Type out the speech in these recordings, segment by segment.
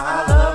freedom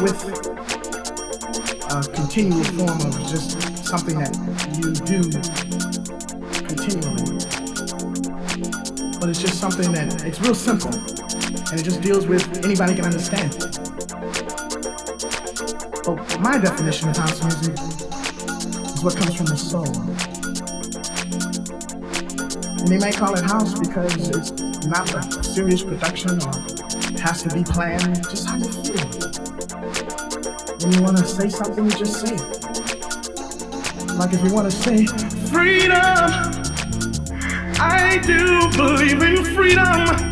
With a continual form of just something that you do continually. But it's just something that it's real simple and it just deals with anybody can understand. But my definition of house music is what comes from the soul. And they may call it house because it's not a serious production or has to be planned. Just how you feel. You want to say something, just say it. Like if you want to say freedom, I do believe in. Freedom.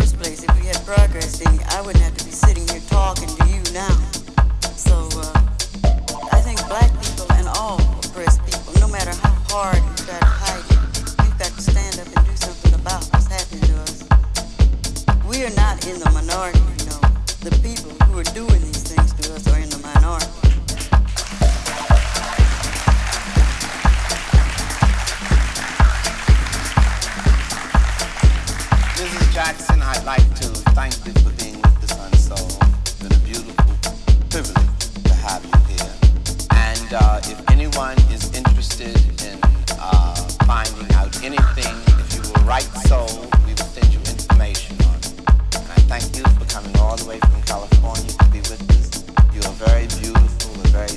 first place, if we had progressing, I wouldn't have to be sitting here talking to you now. So uh, I think black people and all oppressed people, no matter how hard you try to hide it, we've got to stand up and do something about what's happening to us. We are not in the minority, you know. The people who are doing these things to us are in the minority. Jackson, I'd like to thank you for being with the Sun Soul. It's been a beautiful privilege to have you here. And uh, if anyone is interested in uh, finding out anything, if you will write Soul, we will send you information on it. And I thank you for coming all the way from California to be with us. You are very beautiful and very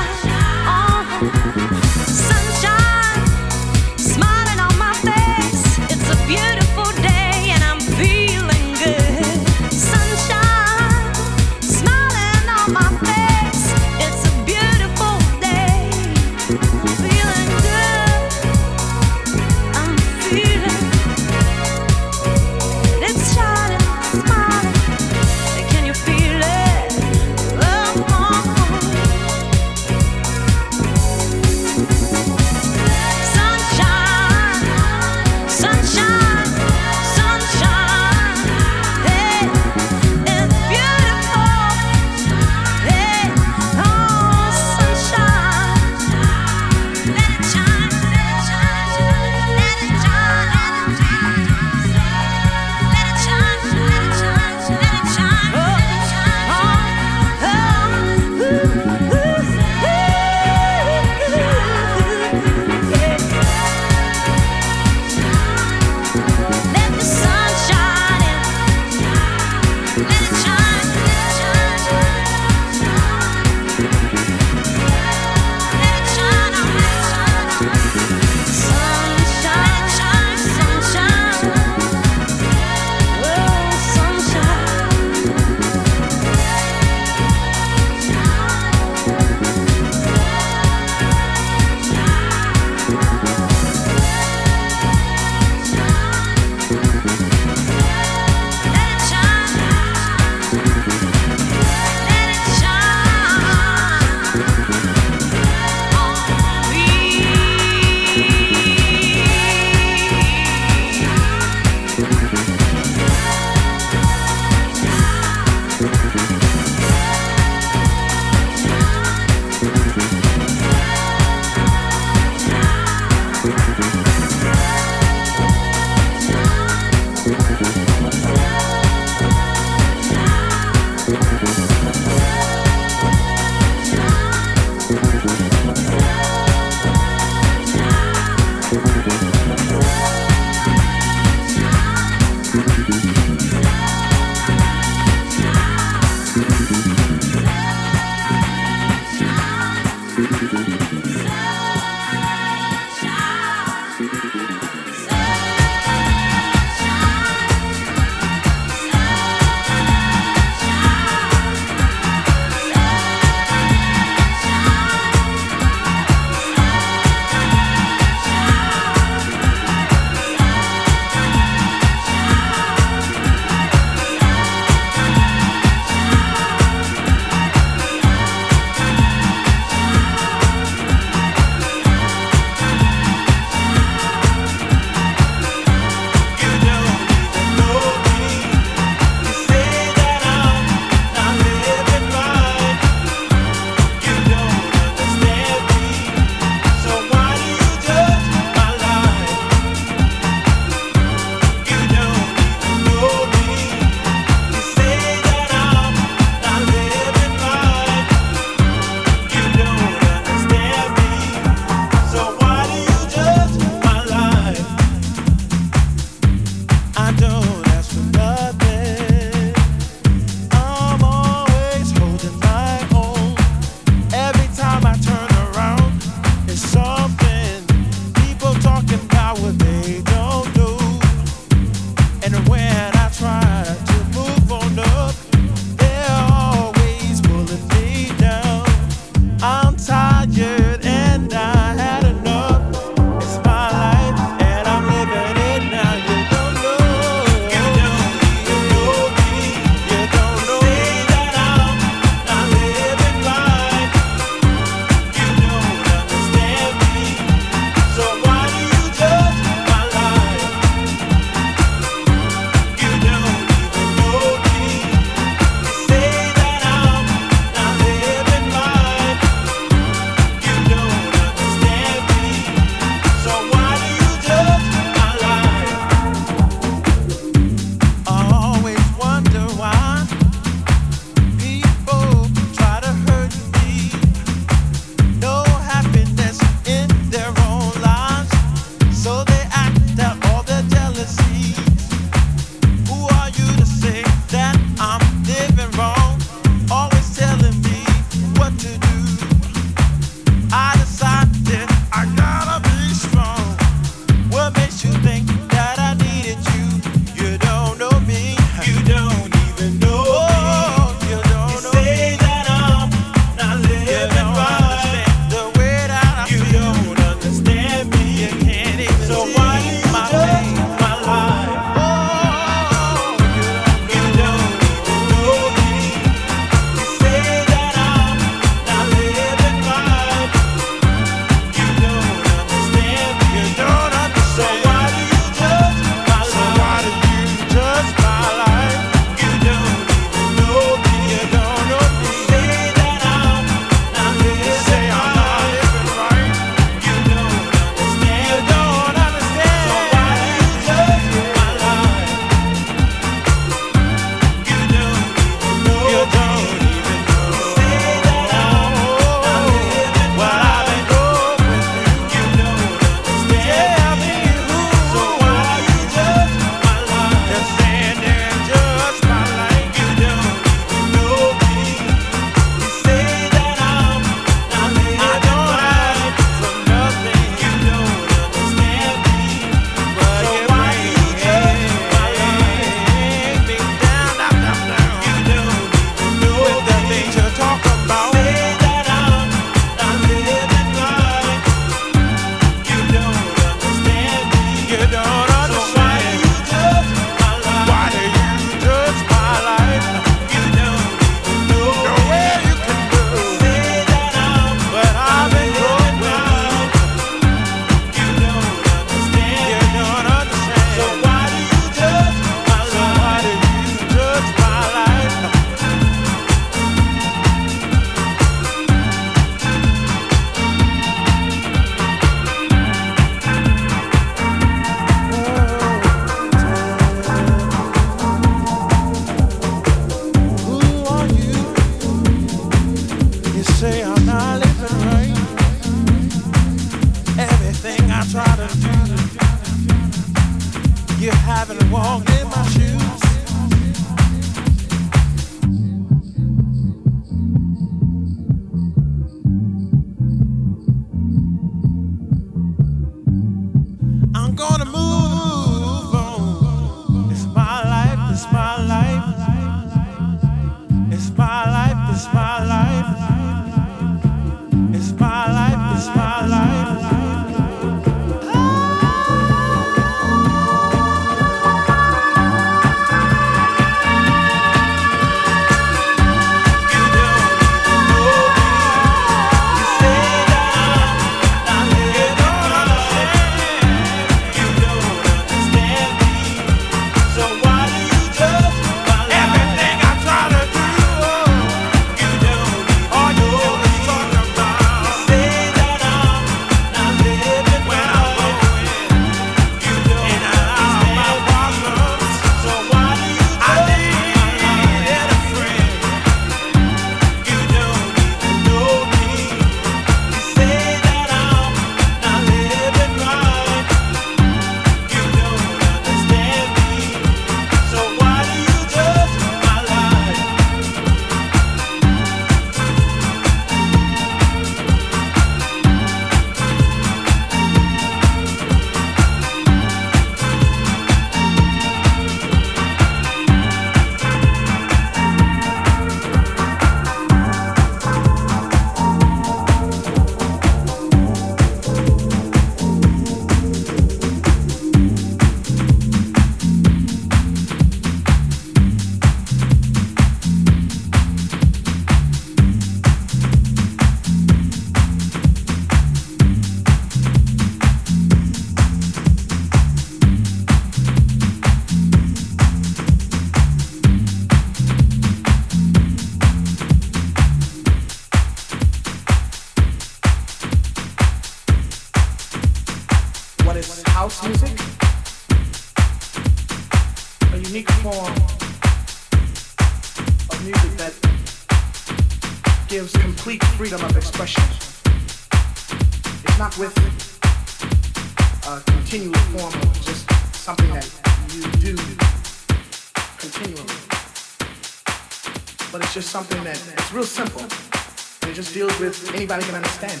Anybody can understand.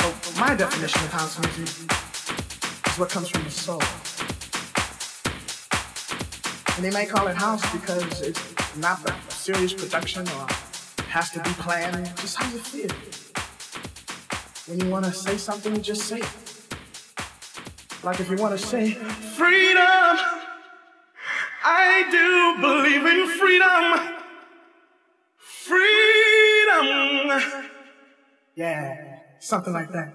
So my definition of house music is what comes from the soul. And they may call it house because it's not a serious production or has to be planned. Just how you feel. When you want to say something, you just say it. Like if you want to say, freedom, I do believe in. Freedom. Yeah, something like that.